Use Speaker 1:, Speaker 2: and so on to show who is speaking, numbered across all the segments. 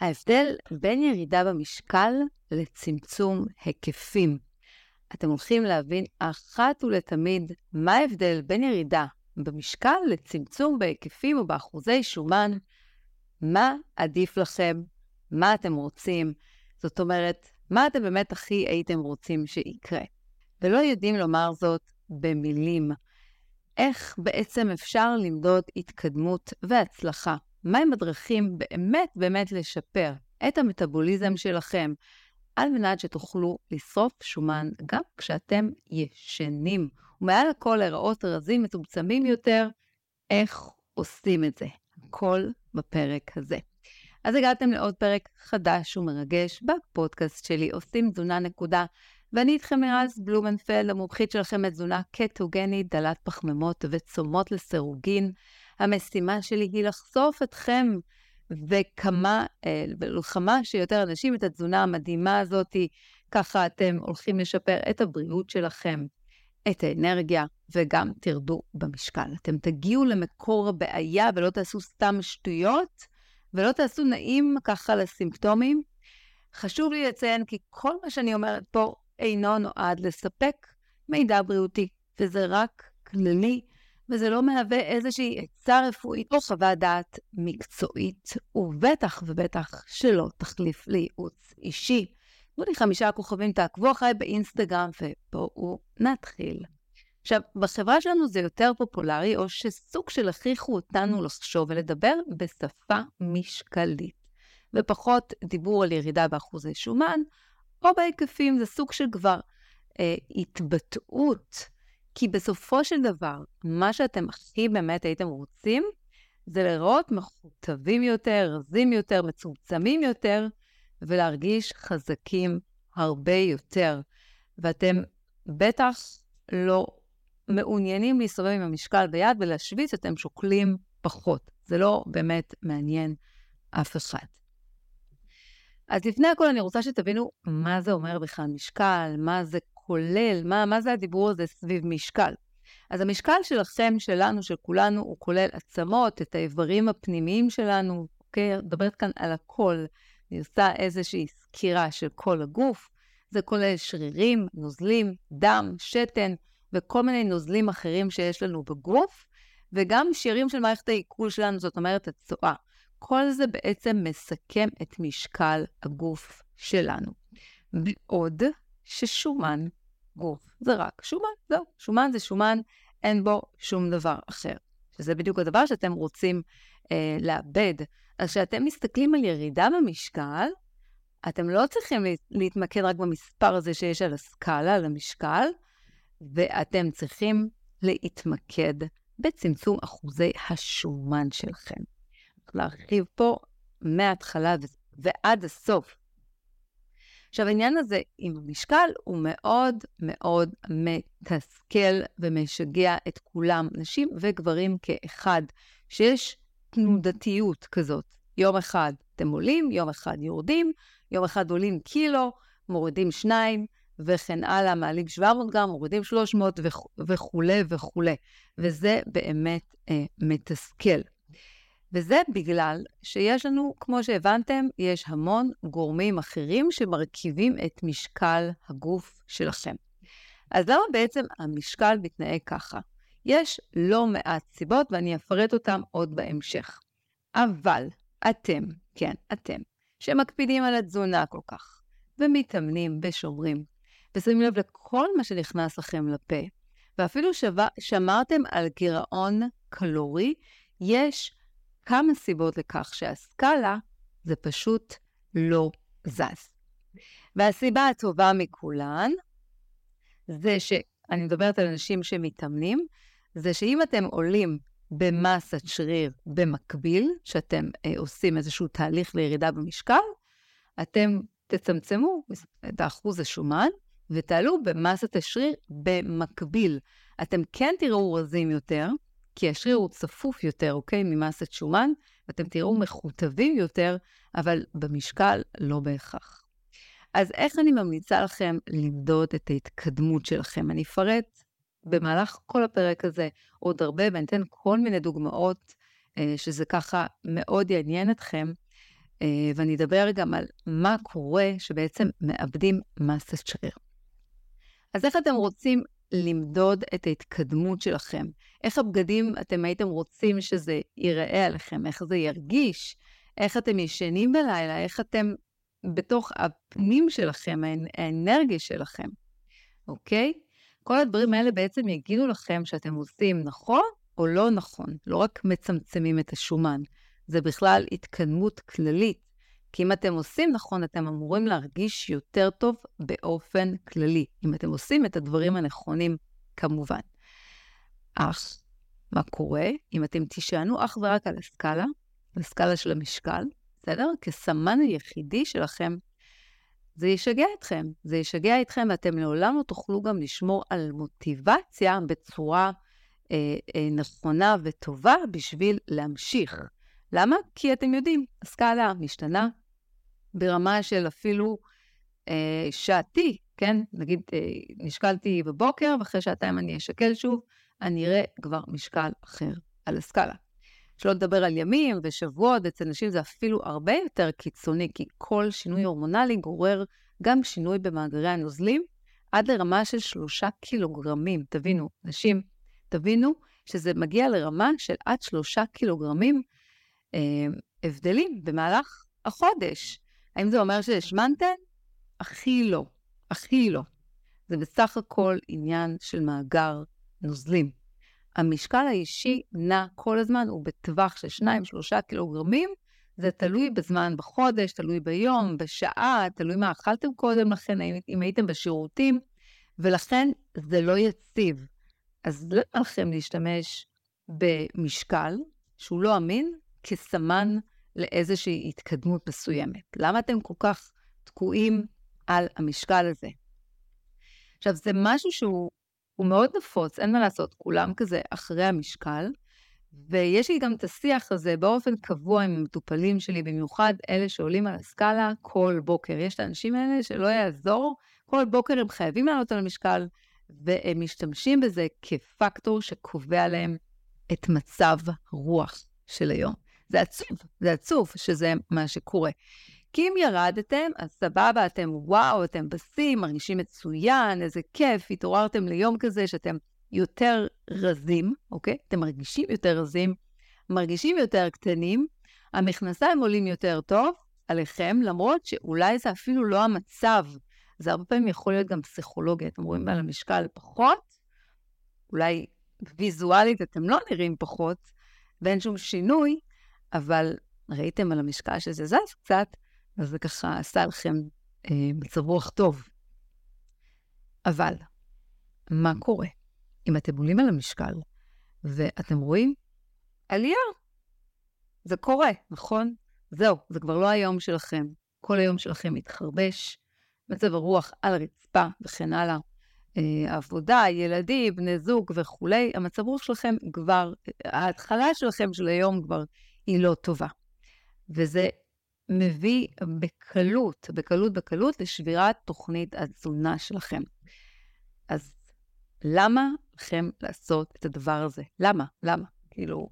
Speaker 1: ההבדל בין ירידה במשקל לצמצום היקפים. אתם הולכים להבין אחת ולתמיד מה ההבדל בין ירידה במשקל לצמצום בהיקפים ובאחוזי שומן, מה עדיף לכם, מה אתם רוצים, זאת אומרת, מה אתם באמת הכי הייתם רוצים שיקרה. ולא יודעים לומר זאת במילים. איך בעצם אפשר למדוד התקדמות והצלחה? מהם הדרכים באמת באמת לשפר את המטאבוליזם שלכם, על מנת שתוכלו לשרוף שומן גם כשאתם ישנים, ומעל הכל להיראות רזים מצומצמים יותר, איך עושים את זה? הכל בפרק הזה. אז הגעתם לעוד פרק חדש ומרגש בפודקאסט שלי, עושים תזונה נקודה. ואני איתכם מרז בלומנפלד, המומחית שלכם לתזונה קטוגנית, דלת פחמימות וצומות לסירוגין. המשימה שלי היא לחשוף אתכם וכמה, אה, ולכמה שיותר אנשים את התזונה המדהימה הזאת, ככה אתם הולכים לשפר את הבריאות שלכם, את האנרגיה, וגם תרדו במשקל. אתם תגיעו למקור הבעיה ולא תעשו סתם שטויות, ולא תעשו נעים ככה לסימפטומים. חשוב לי לציין כי כל מה שאני אומרת פה אינו נועד לספק מידע בריאותי, וזה רק כללי, וזה לא מהווה איזושהי עצה רפואית או חוות דעת מקצועית, ובטח ובטח שלא תחליף לייעוץ אישי. תנו לי חמישה כוכבים, תעקבו אחריי באינסטגרם, ובואו נתחיל. עכשיו, בחברה שלנו זה יותר פופולרי, או שסוג של הכריחו אותנו לחשוב ולדבר בשפה משקלית, ופחות דיבור על ירידה באחוזי שומן, או בהיקפים, זה סוג של כבר אה, התבטאות, כי בסופו של דבר, מה שאתם הכי באמת הייתם רוצים, זה לראות מכותבים יותר, רזים יותר, מצומצמים יותר, ולהרגיש חזקים הרבה יותר. ואתם בטח לא מעוניינים להסתובב עם המשקל ביד ולהשוויץ, אתם שוקלים פחות. זה לא באמת מעניין אף אחד. אז לפני הכל אני רוצה שתבינו מה זה אומר בכלל משקל, מה זה כולל, מה, מה זה הדיבור הזה סביב משקל. אז המשקל שלכם, שלנו, של כולנו, הוא כולל עצמות, את האיברים הפנימיים שלנו, אוקיי? אני מדברת כאן על הכל. אני עושה איזושהי סקירה של כל הגוף. זה כולל שרירים, נוזלים, דם, שתן וכל מיני נוזלים אחרים שיש לנו בגוף, וגם שירים של מערכת העיכול שלנו, זאת אומרת הצואה. כל זה בעצם מסכם את משקל הגוף שלנו. בעוד ששומן גוף זה רק שומן, זהו, שומן זה שומן, אין בו שום דבר אחר. שזה בדיוק הדבר שאתם רוצים אה, לאבד. אז כשאתם מסתכלים על ירידה במשקל, אתם לא צריכים להתמקד רק במספר הזה שיש על הסקאלה, על המשקל, ואתם צריכים להתמקד בצמצום אחוזי השומן שלכם. להרחיב פה מההתחלה ועד הסוף. עכשיו, העניין הזה עם המשקל הוא מאוד מאוד מתסכל ומשגע את כולם, נשים וגברים כאחד, שיש תנודתיות כזאת. יום אחד אתם עולים, יום אחד יורדים, יום אחד עולים קילו, מורידים שניים, וכן הלאה, מעלים 700 גרם, מורידים 300 וכולי וכולי. וזה באמת אה, מתסכל. וזה בגלל שיש לנו, כמו שהבנתם, יש המון גורמים אחרים שמרכיבים את משקל הגוף שלכם. אז למה בעצם המשקל מתנהג ככה? יש לא מעט סיבות, ואני אפרט אותן עוד בהמשך. אבל אתם, כן, אתם, שמקפידים על התזונה כל כך, ומתאמנים ושומרים, ושמים לב לכל מה שנכנס לכם לפה, ואפילו שווה, שמרתם על גירעון קלורי, יש כמה סיבות לכך שהסקאלה זה פשוט לא זז. והסיבה הטובה מכולן זה שאני מדברת על אנשים שמתאמנים, זה שאם אתם עולים במסת שריר במקביל, שאתם אה, עושים איזשהו תהליך לירידה במשקל, אתם תצמצמו את האחוז השומן ותעלו במסת השריר במקביל. אתם כן תראו רזים יותר, כי השריר הוא צפוף יותר, אוקיי? ממסת שומן, ואתם תראו מכותבים יותר, אבל במשקל לא בהכרח. אז איך אני ממליצה לכם למדוד את ההתקדמות שלכם? אני אפרט במהלך כל הפרק הזה עוד הרבה, ואני אתן כל מיני דוגמאות אה, שזה ככה מאוד יעניין אתכם. אה, ואני אדבר גם על מה קורה שבעצם מאבדים מסת שריר. אז איך אתם רוצים למדוד את ההתקדמות שלכם? איך הבגדים אתם הייתם רוצים שזה ייראה עליכם? איך זה ירגיש? איך אתם ישנים בלילה? איך אתם בתוך הפנים שלכם, האנרגיה שלכם, אוקיי? כל הדברים האלה בעצם יגידו לכם שאתם עושים נכון או לא נכון, לא רק מצמצמים את השומן, זה בכלל התקדמות כללית. כי אם אתם עושים נכון, אתם אמורים להרגיש יותר טוב באופן כללי, אם אתם עושים את הדברים הנכונים, כמובן. אך, מה קורה אם אתם תישענו אך ורק על הסקאלה, על הסקאלה של המשקל, בסדר? כסמן היחידי שלכם, זה ישגע אתכם. זה ישגע אתכם, ואתם לעולם לא תוכלו גם לשמור על מוטיבציה בצורה אה, אה, נכונה וטובה בשביל להמשיך. למה? כי אתם יודעים, הסקאלה משתנה ברמה של אפילו אה, שעתי, כן? נגיד, אה, נשקלתי בבוקר, ואחרי שעתיים אני אשקל שוב, אני אראה כבר משקל אחר על הסקאלה. שלא לדבר על ימים ושבועות, אצל נשים זה אפילו הרבה יותר קיצוני, כי כל שינוי הורמונלי גורר גם שינוי במאגרי הנוזלים, עד לרמה של שלושה קילוגרמים. תבינו, נשים, תבינו שזה מגיע לרמה של עד שלושה קילוגרמים אה, הבדלים במהלך החודש. האם זה אומר שהשמנתן? הכי לא, הכי לא. זה בסך הכל עניין של מאגר נוזלים. המשקל האישי נע כל הזמן, הוא בטווח של 2-3 קילוגרמים, זה תלוי בזמן בחודש, תלוי ביום, בשעה, תלוי מה אכלתם קודם לכן, אם הייתם בשירותים, ולכן זה לא יציב. אז לא לכם להשתמש במשקל שהוא לא אמין כסמן לאיזושהי התקדמות מסוימת. למה אתם כל כך תקועים על המשקל הזה? עכשיו, זה משהו שהוא מאוד נפוץ, אין מה לעשות, כולם כזה אחרי המשקל, ויש לי גם את השיח הזה באופן קבוע עם המטופלים שלי, במיוחד אלה שעולים על הסקאלה כל בוקר. יש את האנשים האלה שלא יעזור, כל בוקר הם חייבים לעלות על המשקל, והם משתמשים בזה כפקטור שקובע להם את מצב הרוח של היום. זה עצוב, זה עצוב שזה מה שקורה. כי אם ירדתם, אז סבבה, אתם וואו, אתם בשיא, מרגישים מצוין, איזה כיף, התעוררתם ליום כזה שאתם יותר רזים, אוקיי? אתם מרגישים יותר רזים, מרגישים יותר קטנים, המכנסיים עולים יותר טוב עליכם, למרות שאולי זה אפילו לא המצב. זה הרבה פעמים יכול להיות גם פסיכולוגיה. אתם רואים על המשקל פחות, אולי ויזואלית אתם לא נראים פחות, ואין שום שינוי, אבל ראיתם על המשקל שזה זז קצת, אז זה ככה עשה לכם אה, מצב רוח טוב. אבל, מה קורה אם אתם עולים על המשקל ואתם רואים עלייה? זה קורה, נכון? זהו, זה כבר לא היום שלכם. כל היום שלכם מתחרבש, מצב הרוח על הרצפה וכן הלאה. אה, עבודה, ילדים, בני זוג וכולי, המצב רוח שלכם כבר, ההתחלה שלכם של היום כבר היא לא טובה. וזה מביא בקלות, בקלות בקלות, לשבירת תוכנית התזונה שלכם. אז למה לכם לעשות את הדבר הזה? למה? למה? כאילו,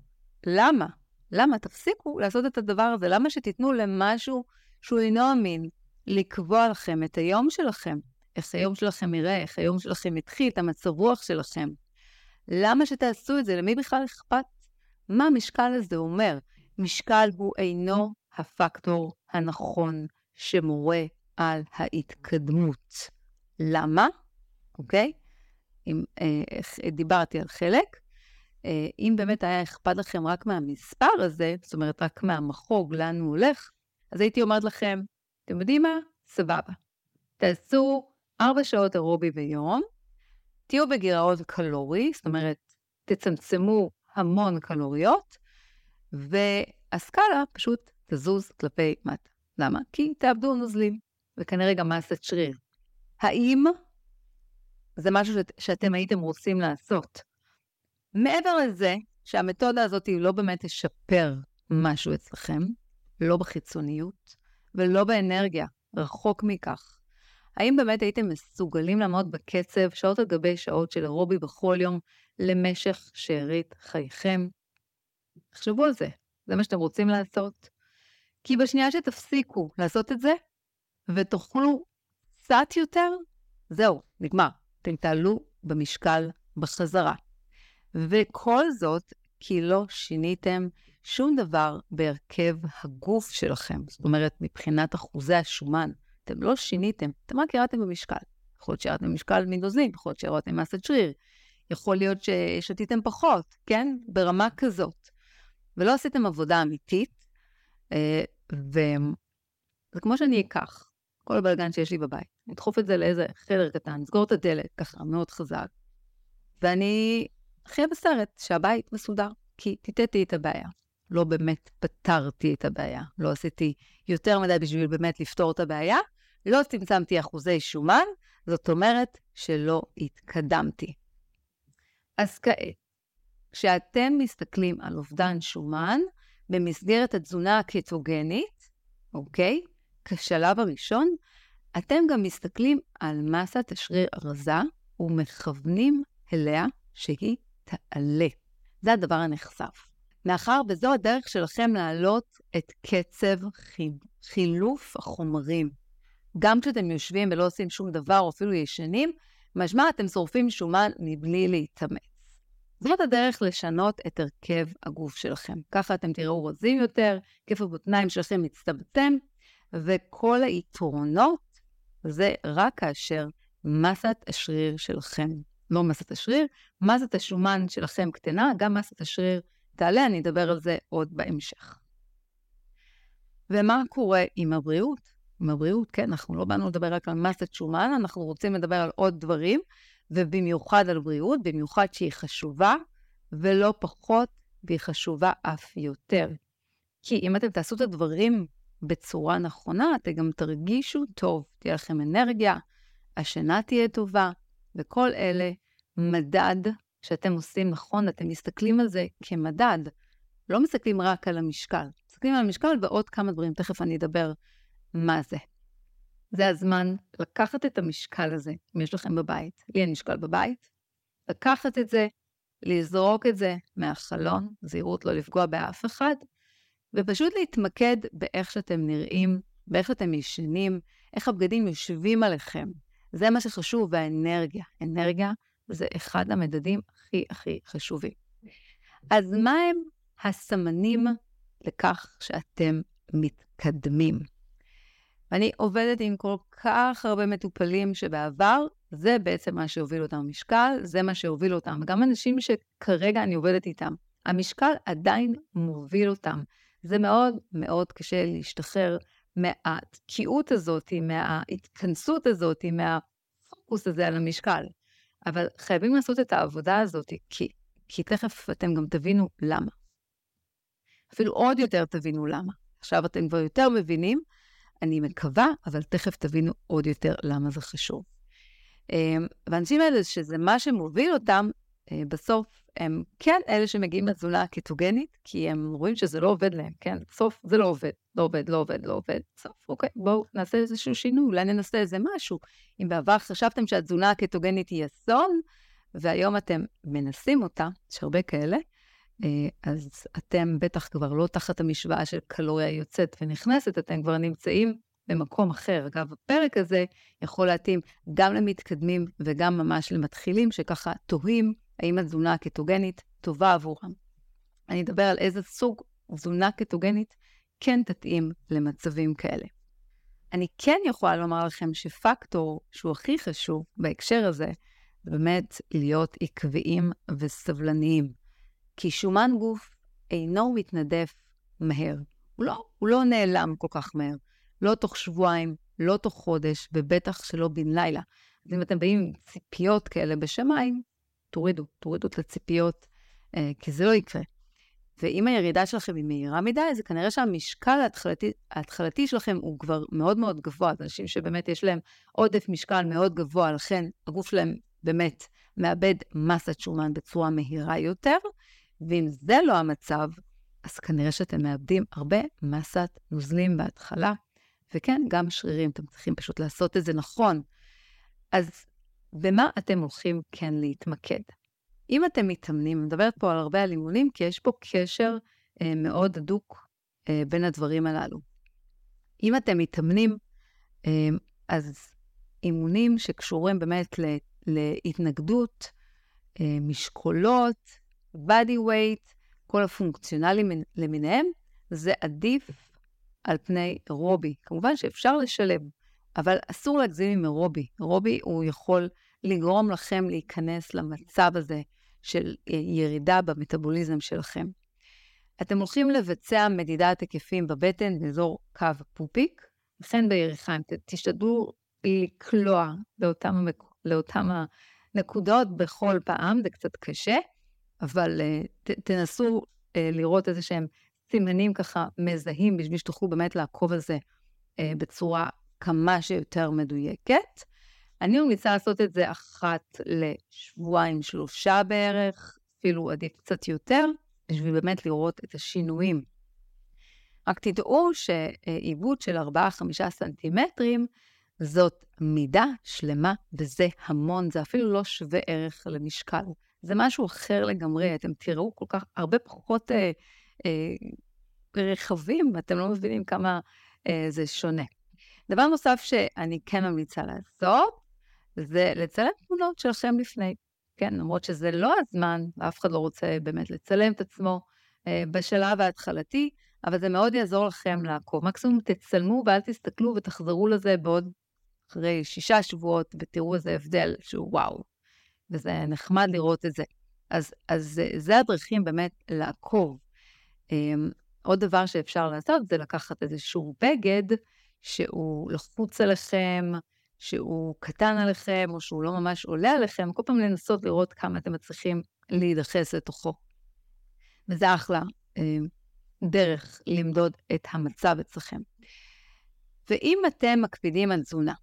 Speaker 1: למה? למה? תפסיקו לעשות את הדבר הזה. למה שתיתנו למשהו שהוא אינו אמין לקבוע לכם את היום שלכם? איך היום שלכם יראה, איך היום שלכם יתחיל, את המצב רוח שלכם. למה שתעשו את זה? למי בכלל אכפת? מה המשקל הזה אומר? משקל הוא אינו הפקטור הנכון שמורה על ההתקדמות. למה? אוקיי? אם אה, דיברתי על חלק. אה, אם באמת היה אכפת לכם רק מהמספר הזה, זאת אומרת, רק מהמחוג, לאן הוא הולך, אז הייתי אומרת לכם, אתם יודעים מה? סבבה. תעשו ארבע שעות אירובי ביום, תהיו בגירעון קלורי, זאת אומרת, תצמצמו המון קלוריות, והסקאלה פשוט תזוז כלפי מטה. למה? כי תאבדו נוזלים, וכנראה גם מסת שריר. האם זה משהו שאת, שאתם הייתם רוצים לעשות? מעבר לזה, שהמתודה הזאת לא באמת תשפר משהו אצלכם, לא בחיצוניות ולא באנרגיה, רחוק מכך. האם באמת הייתם מסוגלים לעמוד בקצב שעות על גבי שעות של אירובי בכל יום למשך שארית חייכם? תחשבו על זה, זה מה שאתם רוצים לעשות? כי בשנייה שתפסיקו לעשות את זה, ותאכלו קצת יותר, זהו, נגמר. אתם תעלו במשקל בחזרה. וכל זאת כי לא שיניתם שום דבר בהרכב הגוף שלכם. זאת אומרת, מבחינת אחוזי השומן, אתם לא שיניתם, אתם רק ירדתם במשקל. יכול להיות שירדתם במשקל מנוזלים, יכול להיות שירדתם מסת שריר, יכול להיות ששתיתם פחות, כן? ברמה כזאת. ולא עשיתם עבודה אמיתית, אה, וזה כמו שאני אקח כל הבלגן שיש לי בבית, אדחוף את זה לאיזה חדר קטן, אסגור את הדלת ככה מאוד חזק, ואני אחיה בסרט שהבית מסודר, כי טיטטי את הבעיה. לא באמת פתרתי את הבעיה, לא עשיתי יותר מדי בשביל באמת לפתור את הבעיה, לא צמצמתי אחוזי שומן, זאת אומרת שלא התקדמתי. אז כעת, כשאתם מסתכלים על אובדן שומן במסגרת התזונה הקטוגנית, אוקיי? כשלב הראשון, אתם גם מסתכלים על מסת השריר הרזה ומכוונים אליה שהיא תעלה. זה הדבר הנחשף. מאחר וזו הדרך שלכם להעלות את קצב חילוף החומרים. גם כשאתם יושבים ולא עושים שום דבר, או אפילו ישנים, משמע אתם שורפים שומן מבלי להתאמץ. זאת הדרך לשנות את הרכב הגוף שלכם. ככה אתם תראו רזים יותר, כיף הבוטניים שלכם מצטמצם, וכל היתרונות זה רק כאשר מסת השריר שלכם, לא מסת השריר, מסת השומן שלכם קטנה, גם מסת השריר תעלה, אני אדבר על זה עוד בהמשך. ומה קורה עם הבריאות? עם הבריאות, כן, אנחנו לא באנו לדבר רק על מסת שומן, אנחנו רוצים לדבר על עוד דברים, ובמיוחד על בריאות, במיוחד שהיא חשובה, ולא פחות, והיא חשובה אף יותר. כי אם אתם תעשו את הדברים בצורה נכונה, אתם גם תרגישו טוב, תהיה לכם אנרגיה, השינה תהיה טובה, וכל אלה מדד שאתם עושים נכון, אתם מסתכלים על זה כמדד. לא מסתכלים רק על המשקל, מסתכלים על המשקל ועוד כמה דברים, תכף אני אדבר מה זה. זה הזמן לקחת את המשקל הזה, אם יש לכם בבית, לי אין משקל בבית, לקחת את זה, לזרוק את זה מהחלון, זהירות לא לפגוע באף אחד, ופשוט להתמקד באיך שאתם נראים, באיך שאתם ישנים, איך הבגדים יושבים עליכם. זה מה שחשוב, והאנרגיה. אנרגיה זה אחד המדדים הכי הכי חשובים. אז מה הם הסמנים לכך שאתם מתקדמים? ואני עובדת עם כל כך הרבה מטופלים שבעבר, זה בעצם מה שהוביל אותם המשקל, זה מה שהוביל אותם. וגם אנשים שכרגע אני עובדת איתם, המשקל עדיין מוביל אותם. זה מאוד מאוד קשה להשתחרר מהתקיעות הזאת, מההתכנסות הזאת, מהפוקוס הזה על המשקל. אבל חייבים לעשות את העבודה הזאת, כי, כי תכף אתם גם תבינו למה. אפילו עוד יותר תבינו למה. עכשיו אתם כבר יותר מבינים, אני מקווה, אבל תכף תבינו עוד יותר למה זה חשוב. אמ, והאנשים האלה, שזה מה שמוביל אותם, אה, בסוף הם כן אלה שמגיעים לתזונה הקטוגנית, כי הם רואים שזה לא עובד להם, כן? בסוף זה לא עובד, לא עובד, לא עובד, לא עובד. בסוף, אוקיי, בואו נעשה איזשהו שינוי, אולי ננסה איזה משהו. אם בעבר חשבתם שהתזונה הקטוגנית היא אסון, והיום אתם מנסים אותה, יש הרבה כאלה, אז אתם בטח כבר לא תחת המשוואה של קלוריה יוצאת ונכנסת, אתם כבר נמצאים במקום אחר. אגב, הפרק הזה יכול להתאים גם למתקדמים וגם ממש למתחילים, שככה תוהים האם התזונה הקטוגנית טובה עבורם. אני אדבר על איזה סוג תזונה קטוגנית כן תתאים למצבים כאלה. אני כן יכולה לומר לכם שפקטור שהוא הכי חשוב בהקשר הזה, זה באמת להיות עקביים וסבלניים. כי שומן גוף אינו מתנדף מהר. הוא לא, הוא לא נעלם כל כך מהר. לא תוך שבועיים, לא תוך חודש, ובטח שלא בן לילה. אז אם אתם באים עם ציפיות כאלה בשמיים, תורידו, תורידו את הציפיות, אה, כי זה לא יקרה. ואם הירידה שלכם היא מהירה מדי, זה כנראה שהמשקל ההתחלתי, ההתחלתי שלכם הוא כבר מאוד מאוד גבוה. זה אנשים שבאמת יש להם עודף משקל מאוד גבוה, לכן הגוף שלהם באמת מאבד מסת שומן בצורה מהירה יותר, ואם זה לא המצב, אז כנראה שאתם מאבדים הרבה מסת נוזלים בהתחלה, וכן, גם שרירים, אתם צריכים פשוט לעשות את זה נכון. אז במה אתם הולכים כן להתמקד? אם אתם מתאמנים, אני מדברת פה על הרבה על אימונים, כי יש פה קשר אה, מאוד הדוק אה, בין הדברים הללו. אם אתם מתאמנים, אמ, אז אימונים שקשורים באמת להתנגדות, אה, משקולות, body weight, כל הפונקציונלים למיניהם, זה עדיף על פני אירובי. כמובן שאפשר לשלב, אבל אסור להגזים עם אירובי. אירובי הוא יכול לגרום לכם להיכנס למצב הזה של אה, ירידה במטאבוליזם שלכם. אתם הולכים לבצע מדידת היקפים בבטן באזור קו הפופיק, וכן ביריחיים. תשתדלו לקלוע לאותם, לאותם הנקודות בכל פעם, זה קצת קשה, אבל uh, ת, תנסו uh, לראות איזה שהם סימנים ככה מזהים, בשביל שתוכלו באמת לעקוב על זה uh, בצורה כמה שיותר מדויקת. אני ממליצה לעשות את זה אחת לשבועיים, שלושה בערך, אפילו עדיף קצת יותר, בשביל באמת לראות את השינויים. רק תדעו שעיבוד של 4-5 סנטימטרים זאת מידה שלמה, וזה המון, זה אפילו לא שווה ערך למשקל. זה משהו אחר לגמרי, אתם תראו כל כך, הרבה פחות אה, אה, רחבים, ואתם לא מבינים כמה אה, זה שונה. דבר נוסף שאני כן ממליצה לעשות, זה לצלם תמונות שלכם לפני. כן, למרות שזה לא הזמן, ואף אחד לא רוצה באמת לצלם את עצמו אה, בשלב ההתחלתי, אבל זה מאוד יעזור לכם לעקוב. מקסימום תצלמו ואל תסתכלו ותחזרו לזה בעוד אחרי שישה שבועות ותראו איזה הבדל שהוא וואו. וזה נחמד לראות את זה. אז, אז זה הדרכים באמת לעקוב. אמ, עוד דבר שאפשר לעשות זה לקחת איזשהו בגד שהוא לחוץ עליכם, שהוא קטן עליכם, או שהוא לא ממש עולה עליכם, כל פעם לנסות לראות כמה אתם מצליחים להידחס לתוכו. וזה אחלה אה, דרך למדוד את המצב אצלכם. ואם אתם מקפידים על תזונה,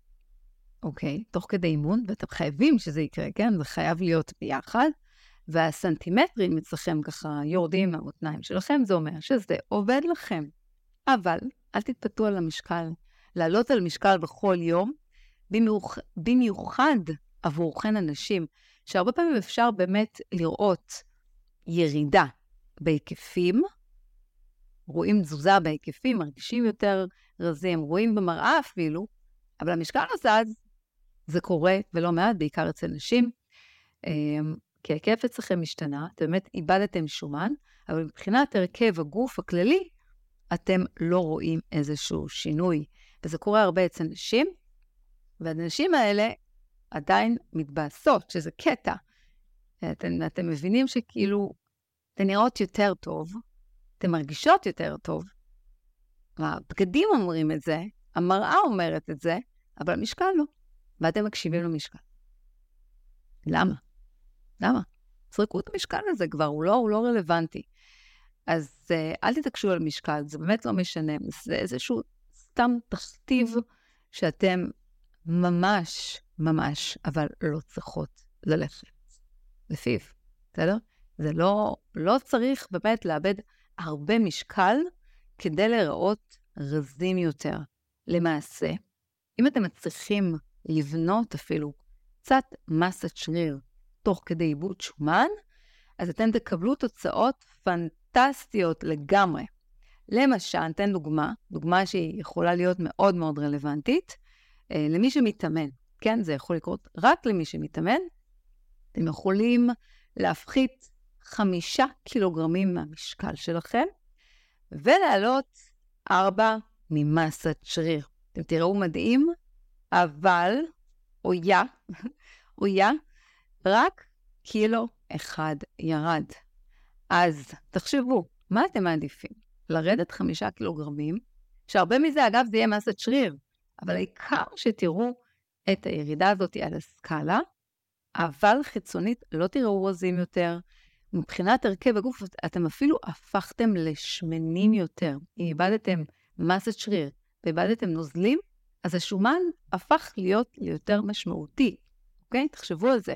Speaker 1: אוקיי, תוך כדי אימון, ואתם חייבים שזה יקרה, כן? זה חייב להיות ביחד, והסנטימטרים אצלכם ככה יורדים מהמותניים שלכם, זה אומר שזה עובד לכם. אבל אל תתפתו על המשקל. לעלות על משקל בכל יום, במיוח... במיוחד עבורכן הנשים, שהרבה פעמים אפשר באמת לראות ירידה בהיקפים, רואים תזוזה בהיקפים, מרגישים יותר רזים, רואים במראה אפילו, אבל המשקל לא זז, זה קורה ולא מעט, בעיקר אצל נשים, אמ, כי ההיקף אצלכם השתנה, אתם באמת איבדתם שומן, אבל מבחינת הרכב הגוף הכללי, אתם לא רואים איזשהו שינוי. וזה קורה הרבה אצל נשים, והנשים האלה עדיין מתבאסות, שזה קטע. אתם, אתם מבינים שכאילו, אתן נראות יותר טוב, אתן מרגישות יותר טוב. הבגדים אומרים את זה, המראה אומרת את זה, אבל המשקל לא. ואתם מקשיבים למשקל. למה? למה? זרקו את המשקל הזה כבר, הוא לא, הוא לא רלוונטי. אז uh, אל תתעקשו על משקל, זה באמת לא משנה. זה איזשהו סתם תכתיב שאתם ממש, ממש, אבל לא צריכות ללכת לפיו, בסדר? זה לא, לא צריך באמת לאבד הרבה משקל כדי להיראות רזים יותר. למעשה, אם אתם מצליחים לבנות אפילו קצת מסת שריר תוך כדי עיבוד שומן, אז אתם תקבלו תוצאות פנטסטיות לגמרי. למשל, אתן דוגמה, דוגמה שהיא יכולה להיות מאוד מאוד רלוונטית, אה, למי שמתאמן, כן? זה יכול לקרות רק למי שמתאמן. אתם יכולים להפחית חמישה קילוגרמים מהמשקל שלכם, ולהעלות ארבע ממסת שריר. אתם תראו מדהים, אבל, אויה, אויה, רק קילו אחד ירד. אז תחשבו, מה אתם מעדיפים? לרדת חמישה קילוגרמים, שהרבה מזה, אגב, זה יהיה מסת שריר, אבל העיקר שתראו את הירידה הזאת על הסקאלה, אבל חיצונית לא תראו רזים יותר. מבחינת הרכב הגוף, אתם אפילו הפכתם לשמנים יותר. אם איבדתם מסת שריר ואיבדתם נוזלים, אז השומן הפך להיות ליותר משמעותי, אוקיי? תחשבו על זה.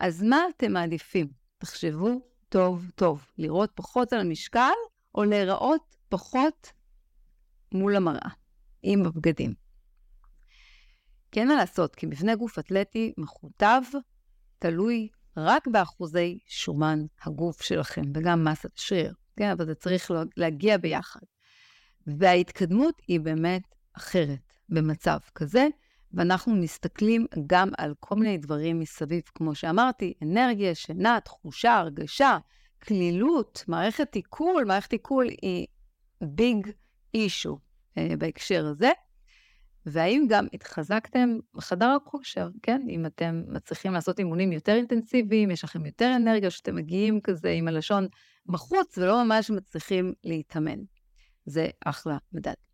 Speaker 1: אז מה אתם מעדיפים? תחשבו טוב טוב, לראות פחות על המשקל או להיראות פחות מול המראה, עם הבגדים. כן מה לעשות, כי מבנה גוף אתלטי מכותב תלוי רק באחוזי שומן הגוף שלכם, וגם מסת שריר, כן? אבל זה צריך להגיע ביחד. וההתקדמות היא באמת אחרת במצב כזה, ואנחנו מסתכלים גם על כל מיני דברים מסביב, כמו שאמרתי, אנרגיה, שינה, תחושה, הרגשה, כלילות, מערכת עיכול, מערכת עיכול היא ביג אישו uh, בהקשר הזה. והאם גם התחזקתם בחדר הכושר, כן? אם אתם מצליחים לעשות אימונים יותר אינטנסיביים, יש לכם יותר אנרגיה, שאתם מגיעים כזה עם הלשון בחוץ ולא ממש מצליחים להתאמן. זה אחלה מדד.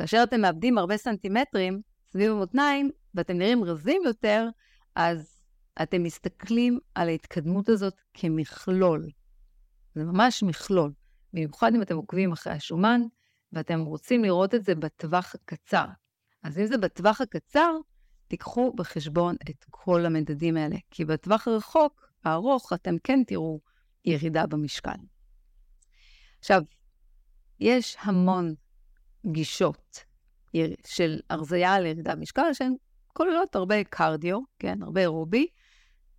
Speaker 1: כאשר אתם מאבדים הרבה סנטימטרים סביב המותניים ואתם נראים רזים יותר, אז אתם מסתכלים על ההתקדמות הזאת כמכלול. זה ממש מכלול. במיוחד אם אתם עוקבים אחרי השומן, ואתם רוצים לראות את זה בטווח הקצר. אז אם זה בטווח הקצר, תיקחו בחשבון את כל המדדים האלה, כי בטווח הרחוק, הארוך, אתם כן תראו ירידה במשקל. עכשיו, יש המון גישות של הרזייה על ירידה במשקל, שהן כוללות הרבה קרדיו, כן, הרבה רובי,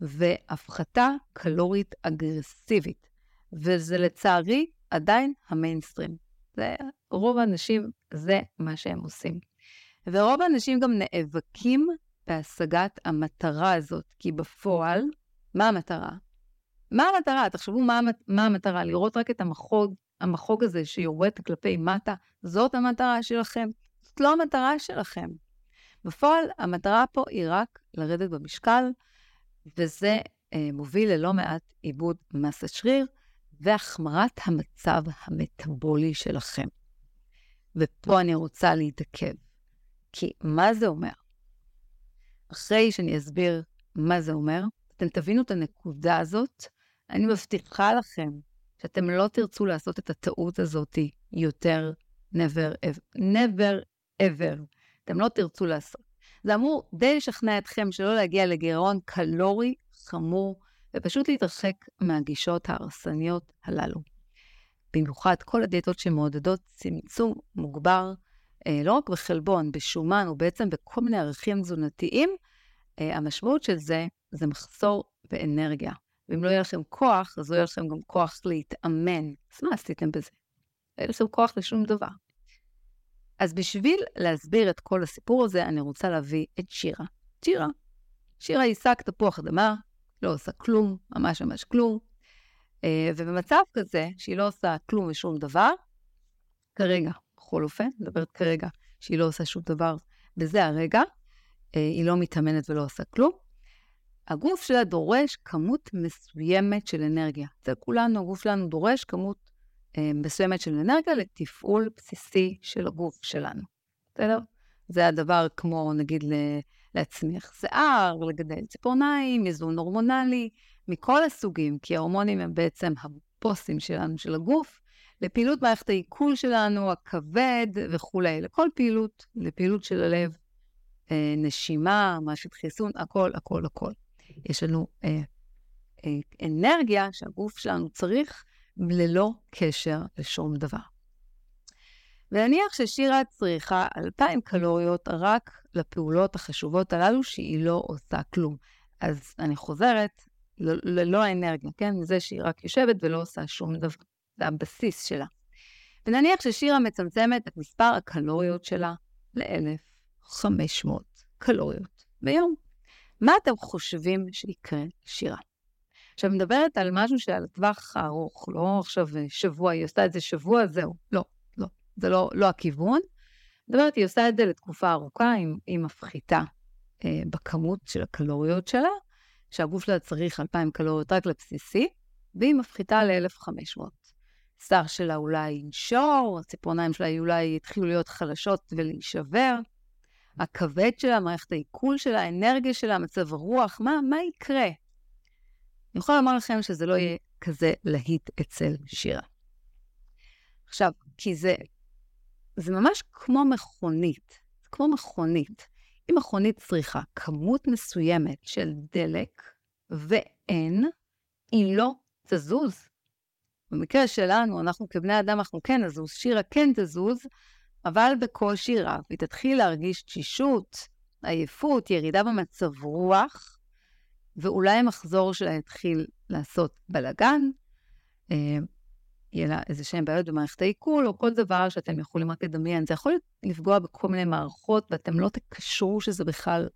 Speaker 1: והפחתה קלורית אגרסיבית. וזה לצערי עדיין המיינסטרים. זה, רוב האנשים, זה מה שהם עושים. ורוב האנשים גם נאבקים בהשגת המטרה הזאת, כי בפועל, מה המטרה? מה המטרה? תחשבו מה, מה המטרה, לראות רק את המחוג, המחוג הזה שיורד כלפי מטה, זאת המטרה שלכם? זאת לא המטרה שלכם. בפועל, המטרה פה היא רק לרדת במשקל, וזה אה, מוביל ללא מעט עיבוד מסת שריר והחמרת המצב המטבולי שלכם. ופה אני רוצה להתעכב. כי מה זה אומר? אחרי שאני אסביר מה זה אומר, אתם תבינו את הנקודה הזאת, אני מבטיחה לכם שאתם לא תרצו לעשות את הטעות הזאת יותר never ever. never ever. אתם לא תרצו לעשות. זה אמור די לשכנע אתכם שלא להגיע לגירעון קלורי חמור, ופשוט להתרחק מהגישות ההרסניות הללו. במיוחד כל הדיאטות שמעודדות צמצום מוגבר אה, לא רק בחלבון, בשומן, ובעצם בכל מיני ערכים תזונתיים, אה, המשמעות של זה, זה מחסור באנרגיה. ואם לא יהיה לכם כוח, אז לא יהיה לכם גם כוח להתאמן. אז מה עשיתם בזה? לא יהיה לכם כוח לשום דבר. אז בשביל להסביר את כל הסיפור הזה, אני רוצה להביא את שירה. שירה. שירה היא שק תפוח אדמה, לא עושה כלום, ממש ממש כלום. אה, ובמצב כזה, שהיא לא עושה כלום ושום דבר, כרגע, בכל אופן, מדברת כרגע שהיא לא עושה שום דבר בזה הרגע, אה, היא לא מתאמנת ולא עושה כלום. הגוף שלה דורש כמות מסוימת של אנרגיה. זה כולנו, הגוף שלנו דורש כמות אה, מסוימת של אנרגיה לתפעול בסיסי של הגוף שלנו. בסדר? זה הדבר כמו, נגיד, להצמיח שיער, לגדל ציפורניים, איזון הורמונלי, מכל הסוגים, כי ההורמונים הם בעצם הבוסים שלנו, של הגוף, לפעילות מערכת העיכול שלנו, הכבד וכולי, לכל פעילות, לפעילות של הלב, אה, נשימה, מערכת חיסון, הכל, הכל, הכל. יש לנו אה, אה, אנרגיה שהגוף שלנו צריך ללא קשר לשום דבר. ונניח ששירה צריכה 2,000 קלוריות רק לפעולות החשובות הללו שהיא לא עושה כלום. אז אני חוזרת ללא האנרגיה, כן? מזה שהיא רק יושבת ולא עושה שום דבר. זה הבסיס שלה. ונניח ששירה מצמצמת את מספר הקלוריות שלה ל-1,500 קלוריות ביום. מה אתם חושבים שיקרה לשירה? עכשיו, מדברת על משהו שעל הטווח הארוך, לא עכשיו שבוע, היא עושה את זה שבוע, זהו. לא, לא. זה לא, לא הכיוון. מדברת, היא עושה את זה לתקופה ארוכה, היא, מפחיתה אה, בכמות של הקלוריות שלה, שהגוף שלה צריך 2,000 קלוריות רק לבסיסי, והיא מפחיתה ל-1,500. השיער שלה אולי ינשור, הציפורניים שלה אולי יתחילו להיות חלשות ולהישבר. הכבד שלה, מערכת העיכול שלה, האנרגיה שלה, מצב הרוח, מה, מה יקרה? אני יכולה לומר לכם שזה לא יהיה כזה להיט אצל שירה. עכשיו, כי זה, זה ממש כמו מכונית, זה כמו מכונית. אם מכונית צריכה כמות מסוימת של דלק ואין, היא לא תזוז. במקרה שלנו, אנחנו כבני אדם, אנחנו כן נזוז, שירה כן תזוז, אבל בקושי רב. היא תתחיל להרגיש תשישות, עייפות, ירידה במצב רוח, ואולי המחזור שלה יתחיל לעשות בלאגן, אה, יהיה לה איזה שהן בעיות במערכת העיכול, או כל דבר שאתם יכולים רק לדמיין. זה יכול לפגוע בכל מיני מערכות, ואתם לא תקשרו שזה בכלל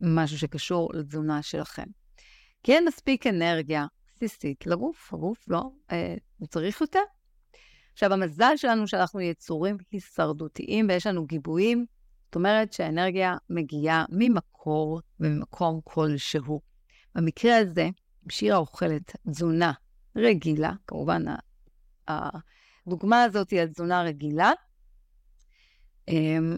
Speaker 1: משהו שקשור לתזונה שלכם. כי אין מספיק אנרגיה בסיסית לגוף, הגוף לא, אה, הוא צריך יותר. עכשיו, המזל שלנו שאנחנו יצורים הישרדותיים ויש לנו גיבויים, זאת אומרת שהאנרגיה מגיעה ממקור וממקום כלשהו. במקרה הזה, שירה אוכלת תזונה רגילה, כמובן הדוגמה הזאת היא התזונה רגילה, אמ,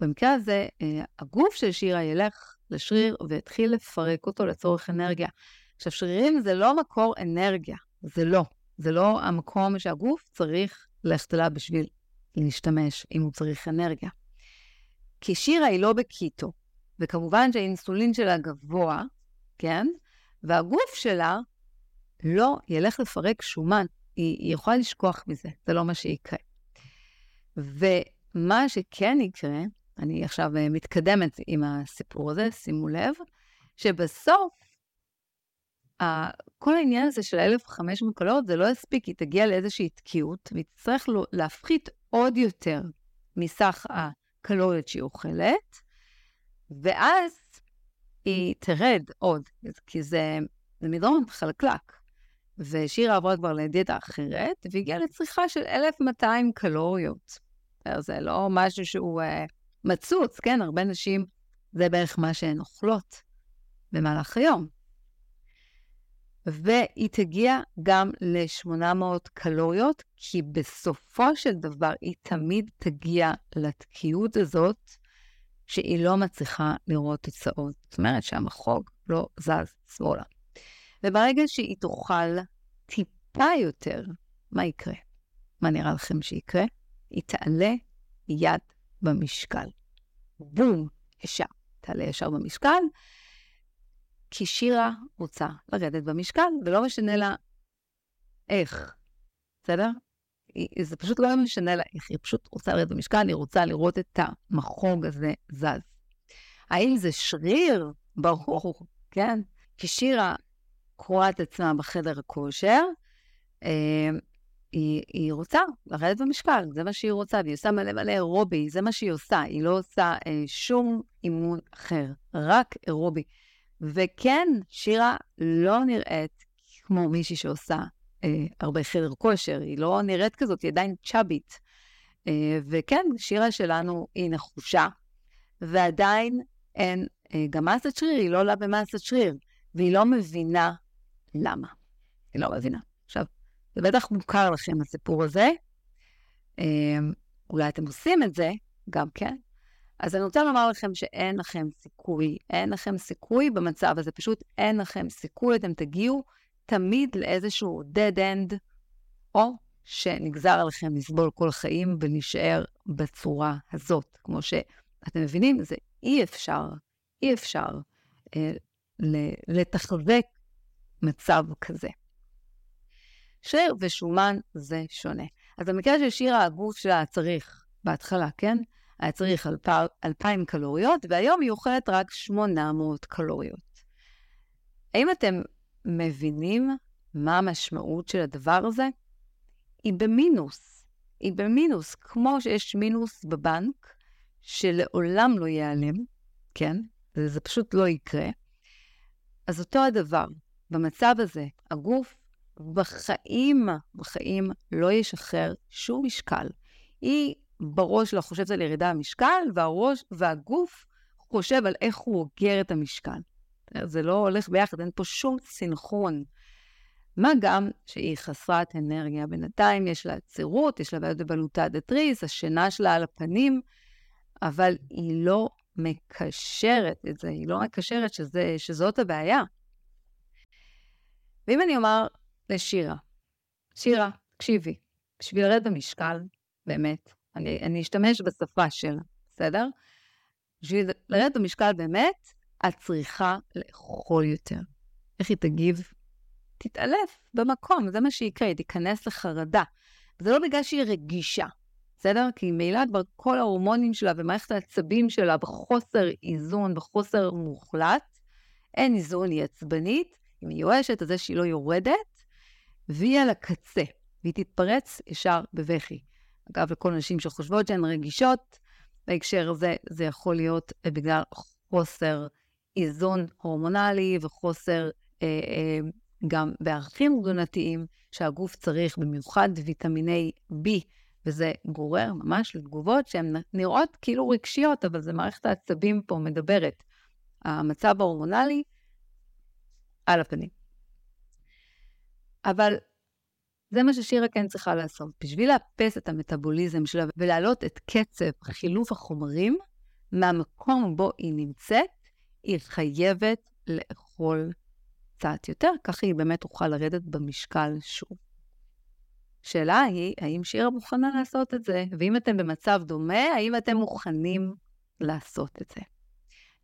Speaker 1: במקרה הזה, אה, הגוף של שירה ילך לשריר ויתחיל לפרק אותו לצורך אנרגיה. עכשיו, שרירים זה לא מקור אנרגיה, זה לא. זה לא המקום שהגוף צריך ללכת אליו בשביל להשתמש, אם הוא צריך אנרגיה. כי שירה היא לא בקיטו, וכמובן שהאינסולין שלה גבוה, כן? והגוף שלה לא ילך לפרק שומן. היא, היא יכולה לשכוח מזה, זה לא מה שיקרה. ומה שכן יקרה, אני עכשיו מתקדמת עם הסיפור הזה, שימו לב, שבסוף, כל העניין הזה של 1,500 קלוריות, זה לא יספיק, היא תגיע לאיזושהי תקיעות, והיא תצטרך להפחית עוד יותר מסך הקלוריות שהיא אוכלת, ואז היא תרד עוד, כי זה, זה מדרון חלקלק. ושירה עברה כבר לדיאטה אחרת, והגיעה לצריכה של 1,200 קלוריות. זה לא משהו שהוא uh, מצוץ, כן? הרבה נשים, זה בערך מה שהן אוכלות במהלך היום. והיא תגיע גם ל-800 קלוריות, כי בסופו של דבר היא תמיד תגיע לתקיעות הזאת, שהיא לא מצליחה לראות תוצאות. זאת אומרת שהמחוג לא זז שמאלה. וברגע שהיא תאכל טיפה יותר, מה יקרה? מה נראה לכם שיקרה? היא תעלה יד במשקל. בום, ישר. תעלה ישר במשקל, כי שירה רוצה לרדת במשקל, ולא משנה לה איך, בסדר? זה פשוט לא משנה לה איך, היא פשוט רוצה לרדת במשקל, היא רוצה לראות את המחוג הזה זז. האם זה שריר? ברור, כן? כי שירה קרואה את עצמה בחדר הכושר, אה, היא, היא רוצה לרדת במשקל, זה מה שהיא רוצה, והיא עושה מלא מלא אירובי, זה מה שהיא עושה, היא לא עושה אה, שום אימון אחר, רק אירובי. וכן, שירה לא נראית כמו מישהי שעושה אה, הרבה חדר כושר, היא לא נראית כזאת, היא עדיין צ'אבית. אה, וכן, שירה שלנו היא נחושה, ועדיין אין, אה, גם מסת שריר, היא לא עולה במסת שריר, והיא לא מבינה למה. היא לא מבינה. עכשיו, זה בטח מוכר לכם הסיפור הזה. אה, אולי אתם עושים את זה, גם כן. אז אני רוצה לומר לכם שאין לכם סיכוי, אין לכם סיכוי במצב הזה, פשוט אין לכם סיכוי, אתם תגיעו תמיד לאיזשהו dead end, או שנגזר עליכם לסבול כל חיים ולהישאר בצורה הזאת. כמו שאתם מבינים, זה אי אפשר, אי אפשר אה, לתחזק מצב כזה. שריר ושומן זה שונה. אז במקרה של שירה, הגוף שלה צריך, בהתחלה, כן? היה צריך 2,000 קלוריות, והיום היא אוכלת רק 800 קלוריות. האם אתם מבינים מה המשמעות של הדבר הזה? היא במינוס. היא במינוס, כמו שיש מינוס בבנק, שלעולם לא ייעלם, כן? זה, פשוט לא יקרה. אז אותו הדבר, במצב הזה, הגוף בחיים, בחיים לא ישחרר שום משקל. היא בראש שלה חושבת על ירידה במשקל, והראש, והגוף חושב על איך הוא אוגר את המשקל. זה לא הולך ביחד, אין פה שום סינכרון. מה גם שהיא חסרת אנרגיה. בינתיים יש לה צירות, יש לה בעיות בבלוטה דתריס, השינה שלה על הפנים, אבל היא לא מקשרת את זה, היא לא מקשרת שזה, שזאת הבעיה. ואם אני אומר לשירה, שירה, תקשיבי, בשביל לרדת במשקל, באמת, אני, אני אשתמש בשפה שלה, בסדר? בשביל לרדת במשקל באמת, את צריכה לאכול יותר. איך היא תגיב? תתעלף במקום, זה מה שיקרה, היא תיכנס לחרדה. זה לא בגלל שהיא רגישה, בסדר? כי ממילא כבר כל ההורמונים שלה ומערכת העצבים שלה בחוסר איזון, בחוסר מוחלט. אין איזון, היא עצבנית, היא מיואשת על זה שהיא לא יורדת, והיא על הקצה. והיא תתפרץ ישר בבכי. אגב, לכל נשים שחושבות שהן רגישות, בהקשר הזה זה יכול להיות בגלל חוסר איזון הורמונלי וחוסר אה, אה, גם בערכים תזונתיים שהגוף צריך, במיוחד ויטמיני B, וזה גורר ממש לתגובות שהן נראות כאילו רגשיות, אבל זה מערכת העצבים פה מדברת. המצב ההורמונלי על הפנים. אבל זה מה ששירה כן צריכה לעשות. בשביל לאפס את המטאבוליזם שלה ולהעלות את קצב חילוף החומרים מהמקום בו היא נמצאת, היא חייבת לאכול קצת יותר, ככה היא באמת תוכל לרדת במשקל שוב. השאלה היא, האם שירה מוכנה לעשות את זה? ואם אתם במצב דומה, האם אתם מוכנים לעשות את זה?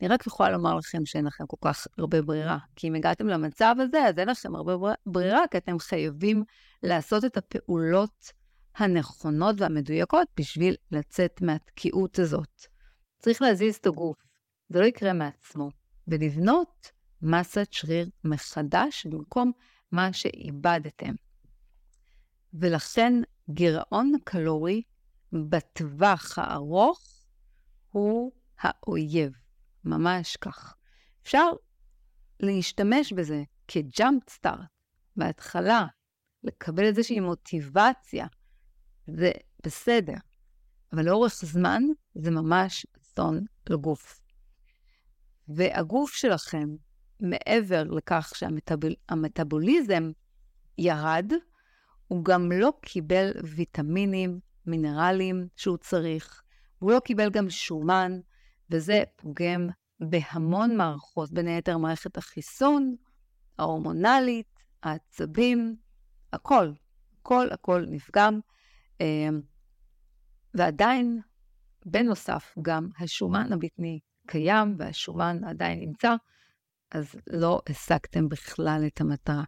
Speaker 1: אני רק יכולה לומר לכם שאין לכם כל כך הרבה ברירה, כי אם הגעתם למצב הזה, אז אין לכם הרבה ברירה, כי אתם חייבים לעשות את הפעולות הנכונות והמדויקות בשביל לצאת מהתקיעות הזאת. צריך להזיז את הגוף, זה לא יקרה מעצמו, ולבנות מסת שריר מחדש במקום מה שאיבדתם. ולכן גירעון קלורי בטווח הארוך הוא האויב. ממש כך. אפשר להשתמש בזה כג'אמפ סטארט בהתחלה, לקבל איזושהי מוטיבציה, זה בסדר, אבל לאורך זמן זה ממש אסון לגוף. והגוף שלכם, מעבר לכך שהמטאבוליזם ירד, הוא גם לא קיבל ויטמינים, מינרלים שהוא צריך, הוא לא קיבל גם שומן, וזה פוגם בהמון מערכות, בין היתר מערכת החיסון, ההורמונלית, העצבים, הכל, הכל הכל נפגם. אמ, ועדיין, בנוסף, גם השומן הבטני קיים והשומן עדיין נמצא, אז לא השגתם בכלל את המטרה.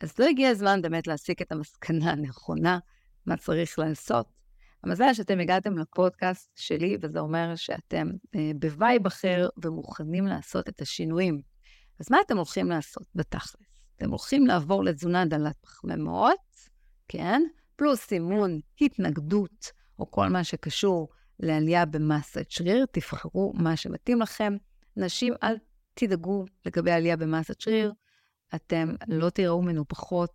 Speaker 1: אז לא הגיע הזמן באמת להסיק את המסקנה הנכונה, מה צריך לעשות. המזל שאתם הגעתם לפודקאסט שלי, וזה אומר שאתם אה, ב vibe אחר ומוכנים לעשות את השינויים. אז מה אתם הולכים לעשות בתכלס? אתם הולכים לעבור לתזונה דלת פחמימות, כן? פלוס סימון התנגדות, או כל מה שקשור לעלייה במסת שריר, תבחרו מה שמתאים לכם. נשים, אל תדאגו לגבי עלייה במסת שריר, אתם לא תיראו מנופחות,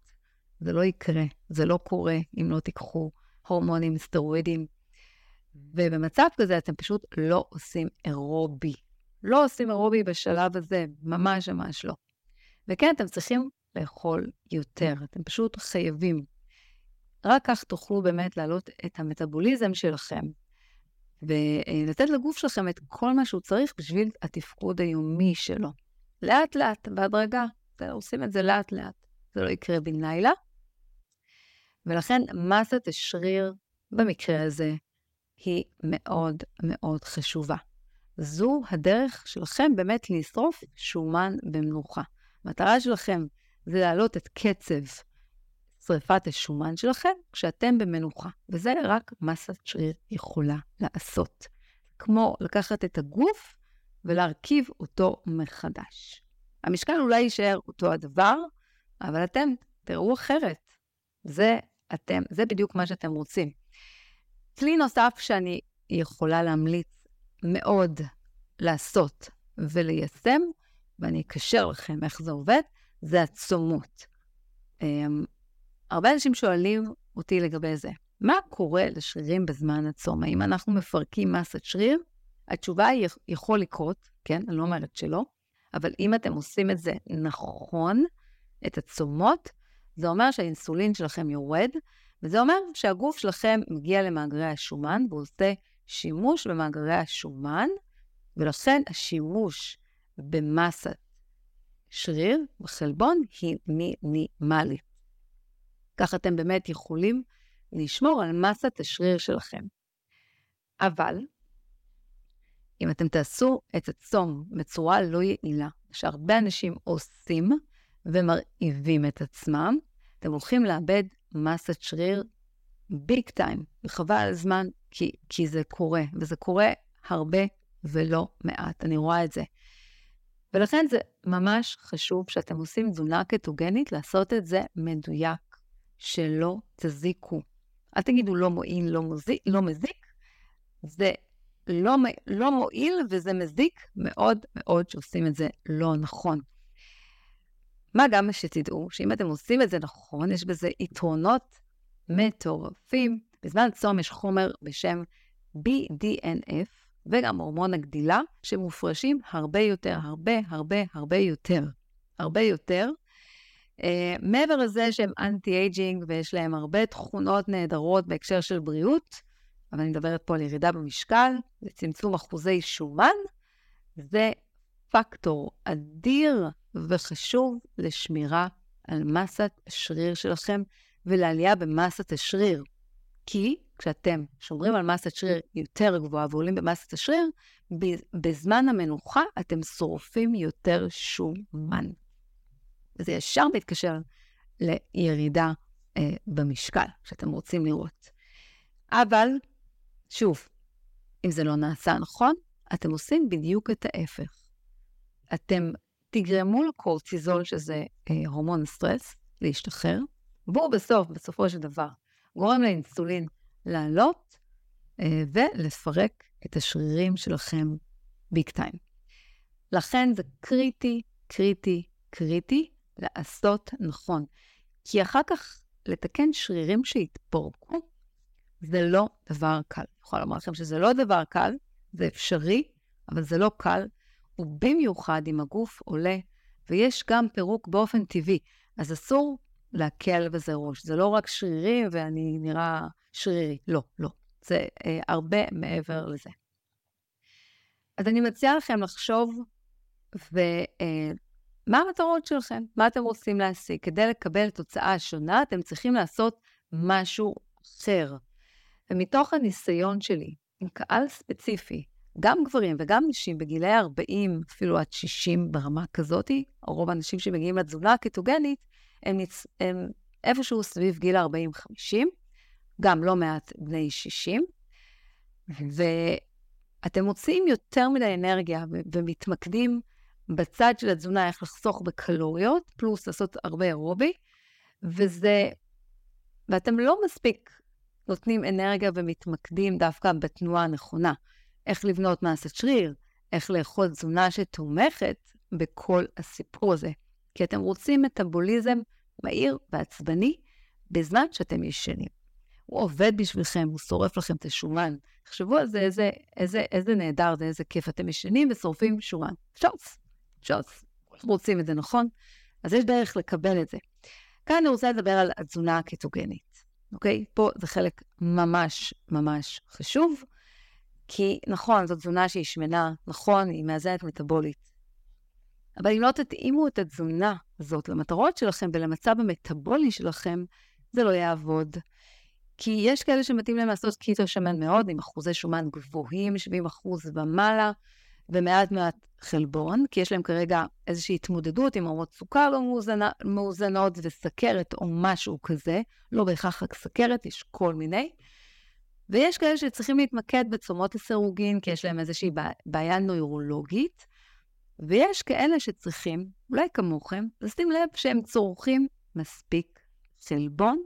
Speaker 1: זה לא יקרה, זה לא קורה אם לא תיקחו הורמונים, סטרואידים. ובמצב כזה אתם פשוט לא עושים אירובי. לא עושים אירובי בשלב הזה, ממש ממש לא. וכן, אתם צריכים לאכול יותר, אתם פשוט חייבים. רק כך תוכלו באמת להעלות את המטאבוליזם שלכם, ולתת לגוף שלכם את כל מה שהוא צריך בשביל התפקוד היומי שלו. לאט-לאט, בהדרגה. עושים את זה לאט-לאט. זה לא יקרה בן לילה. ולכן מסת השריר במקרה הזה היא מאוד מאוד חשובה. זו הדרך שלכם באמת לשרוף שומן במנוחה. המטרה שלכם זה להעלות את קצב שריפת השומן שלכם כשאתם במנוחה, וזה רק מסת שריר יכולה לעשות. כמו לקחת את הגוף ולהרכיב אותו מחדש. המשקל אולי יישאר אותו הדבר, אבל אתם תראו אחרת. זה אתם, זה בדיוק מה שאתם רוצים. כלי נוסף שאני יכולה להמליץ מאוד לעשות וליישם, ואני אקשר לכם איך זה עובד, זה הצומות. Um, הרבה אנשים שואלים אותי לגבי זה. מה קורה לשרירים בזמן הצום? האם אנחנו מפרקים מסת שריר? התשובה היא יכול לקרות, כן? אני לא אומרת שלא, אבל אם אתם עושים את זה נכון, את הצומות, זה אומר שהאינסולין שלכם יורד, וזה אומר שהגוף שלכם מגיע למאגרי השומן והוא עושה שימוש במאגרי השומן, ולכן השימוש במסת שריר בחלבון היא מינימלית. כך אתם באמת יכולים לשמור על מסת השריר שלכם. אבל אם אתם תעשו את הצום בצורה לא יעילה, שהרבה אנשים עושים, ומרעיבים את עצמם, אתם הולכים לאבד מסת שריר ביג טיים, וחבל על הזמן, כי, כי זה קורה, וזה קורה הרבה ולא מעט, אני רואה את זה. ולכן זה ממש חשוב שאתם עושים תזונה קטוגנית, לעשות את זה מדויק, שלא תזיקו. אל תגידו לא מועיל, לא, מוזיק, לא מזיק, זה לא, לא מועיל וזה מזיק מאוד מאוד שעושים את זה לא נכון. מה גם שתדעו, שאם אתם עושים את זה נכון, יש בזה יתרונות מטורפים. בזמן צום יש חומר בשם BDNF, וגם הורמון הגדילה, שמופרשים הרבה יותר, הרבה, הרבה, הרבה יותר. הרבה יותר. Uh, מעבר לזה שהם אנטי-אייג'ינג ויש להם הרבה תכונות נהדרות בהקשר של בריאות, אבל אני מדברת פה על ירידה במשקל, לצמצום אחוזי שומן, זה פקטור אדיר וחשוב לשמירה על מסת השריר שלכם ולעלייה במסת השריר. כי כשאתם שומרים על מסת שריר יותר גבוהה ועולים במסת השריר, בזמן המנוחה אתם שורפים יותר שומן. וזה ישר מתקשר לירידה אה, במשקל, שאתם רוצים לראות. אבל, שוב, אם זה לא נעשה נכון, אתם עושים בדיוק את ההפך. אתם תגרמו לקורטיזול, שזה אה, הורמון סטרס, להשתחרר, והוא בסוף, בסופו של דבר, גורם לאינסולין לעלות אה, ולפרק את השרירים שלכם ביג טיים. לכן זה קריטי, קריטי, קריטי לעשות נכון. כי אחר כך לתקן שרירים שהתפורקו, זה לא דבר קל. אני יכולה לומר לכם שזה לא דבר קל, זה אפשרי, אבל זה לא קל, ובמיוחד אם הגוף עולה, ויש גם פירוק באופן טבעי. אז אסור להקל בזה ראש. זה לא רק שרירים ואני נראה שרירי. לא, לא. זה אה, הרבה מעבר לזה. אז אני מציעה לכם לחשוב ומה אה, המטרות שלכם, מה אתם רוצים להשיג. כדי לקבל תוצאה שונה, אתם צריכים לעשות משהו אחר. ומתוך הניסיון שלי עם קהל ספציפי, גם גברים וגם נשים בגילי 40, אפילו עד 60 ברמה כזאת, רוב האנשים שמגיעים לתזונה הקטוגנית, הם, נצ... הם איפשהו סביב גיל 40-50, גם לא מעט בני 60, ואתם מוציאים יותר מדי אנרגיה ומתמקדים בצד של התזונה, איך לחסוך בקלוריות, פלוס לעשות הרבה אירובי, וזה... ואתם לא מספיק נותנים אנרגיה ומתמקדים דווקא בתנועה הנכונה. איך לבנות מעשת שריר, איך לאכול תזונה שתומכת בכל הסיפור הזה. כי אתם רוצים מטאבוליזם מהיר ועצבני בזמן שאתם ישנים. הוא עובד בשבילכם, הוא שורף לכם את השומן. תחשבו על זה, איזה, איזה, איזה נהדר זה, איזה כיף. אתם ישנים ושורפים שומן. שוס. אנחנו רוצים את זה, נכון? אז יש דרך לקבל את זה. כאן אני רוצה לדבר על התזונה הקטוגנית, אוקיי? פה זה חלק ממש ממש חשוב, כי נכון, זו תזונה שהיא שמנה, נכון, היא מאזנת מטבולית. אבל אם לא תתאימו את התזונה הזאת למטרות שלכם ולמצב המטבולי שלכם, זה לא יעבוד. כי יש כאלה שמתאים להם לעשות קיטו שמן מאוד, עם אחוזי שומן גבוהים, 70 אחוז ומעלה, ומעט מעט חלבון, כי יש להם כרגע איזושהי התמודדות עם רמות סוכר לא מאוזנה, מאוזנות וסכרת או משהו כזה, לא בהכרח רק סכרת, יש כל מיני. ויש כאלה שצריכים להתמקד בצומות לסירוגין, כי יש להם איזושהי בעיה נוירולוגית, ויש כאלה שצריכים, אולי כמוכם, לשים לב שהם צורכים מספיק חלבון,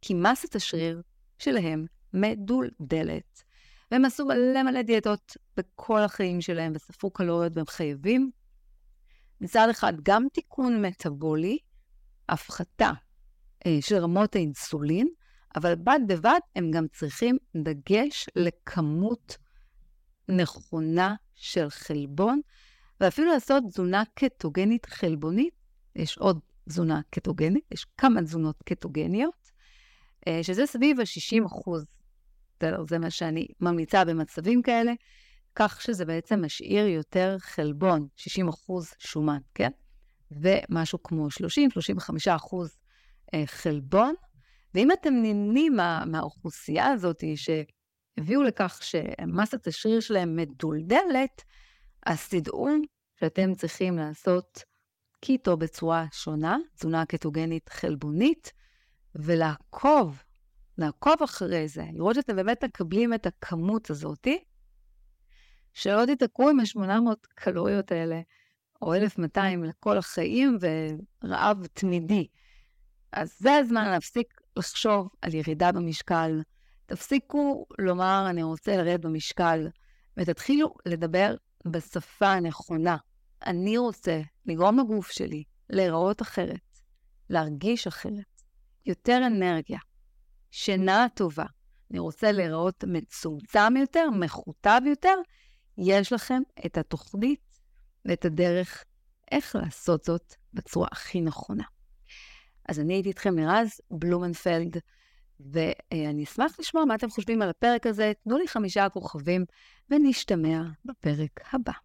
Speaker 1: כי מסת השריר שלהם מדולדלת. והם עשו מלא מלא דיאטות בכל החיים שלהם וספרו קלוריות והם חייבים מצד אחד גם תיקון מטאבולי, הפחתה אה, של רמות האינסולין, אבל בד בבד הם גם צריכים דגש לכמות נכונה של חלבון, ואפילו לעשות תזונה קטוגנית חלבונית. יש עוד תזונה קטוגנית, יש כמה תזונות קטוגניות, אה, שזה סביב ה-60 אחוז. זה מה שאני ממליצה במצבים כאלה, כך שזה בעצם משאיר יותר חלבון, 60 אחוז שומן, כן? ומשהו כמו 30-35 אחוז אה, חלבון. ואם אתם נהנים מה, מהאוכלוסייה הזאת, שהביאו לכך שמסת השריר שלהם מדולדלת, אז תדעו שאתם צריכים לעשות קיטו בצורה שונה, תזונה קטוגנית חלבונית, ולעקוב, לעקוב אחרי זה, לראות שאתם באמת מקבלים את הכמות הזאתי, שלא תתעקרו עם ה-800 קלוריות האלה, או 1,200 לכל החיים, ורעב תמידי. אז זה הזמן להפסיק לחשוב על ירידה במשקל. תפסיקו לומר, אני רוצה לרדת במשקל, ותתחילו לדבר בשפה הנכונה. אני רוצה לגרום לגוף שלי להיראות אחרת, להרגיש אחרת, יותר אנרגיה, שינה טובה. אני רוצה להיראות מצומצם יותר, מכותב יותר. יש לכם את התוכנית ואת הדרך איך לעשות זאת בצורה הכי נכונה. אז אני הייתי איתכם מרז בלומנפלד, ואני אשמח לשמוע מה אתם חושבים על הפרק הזה. תנו לי חמישה כוכבים, ונשתמע בפרק הבא.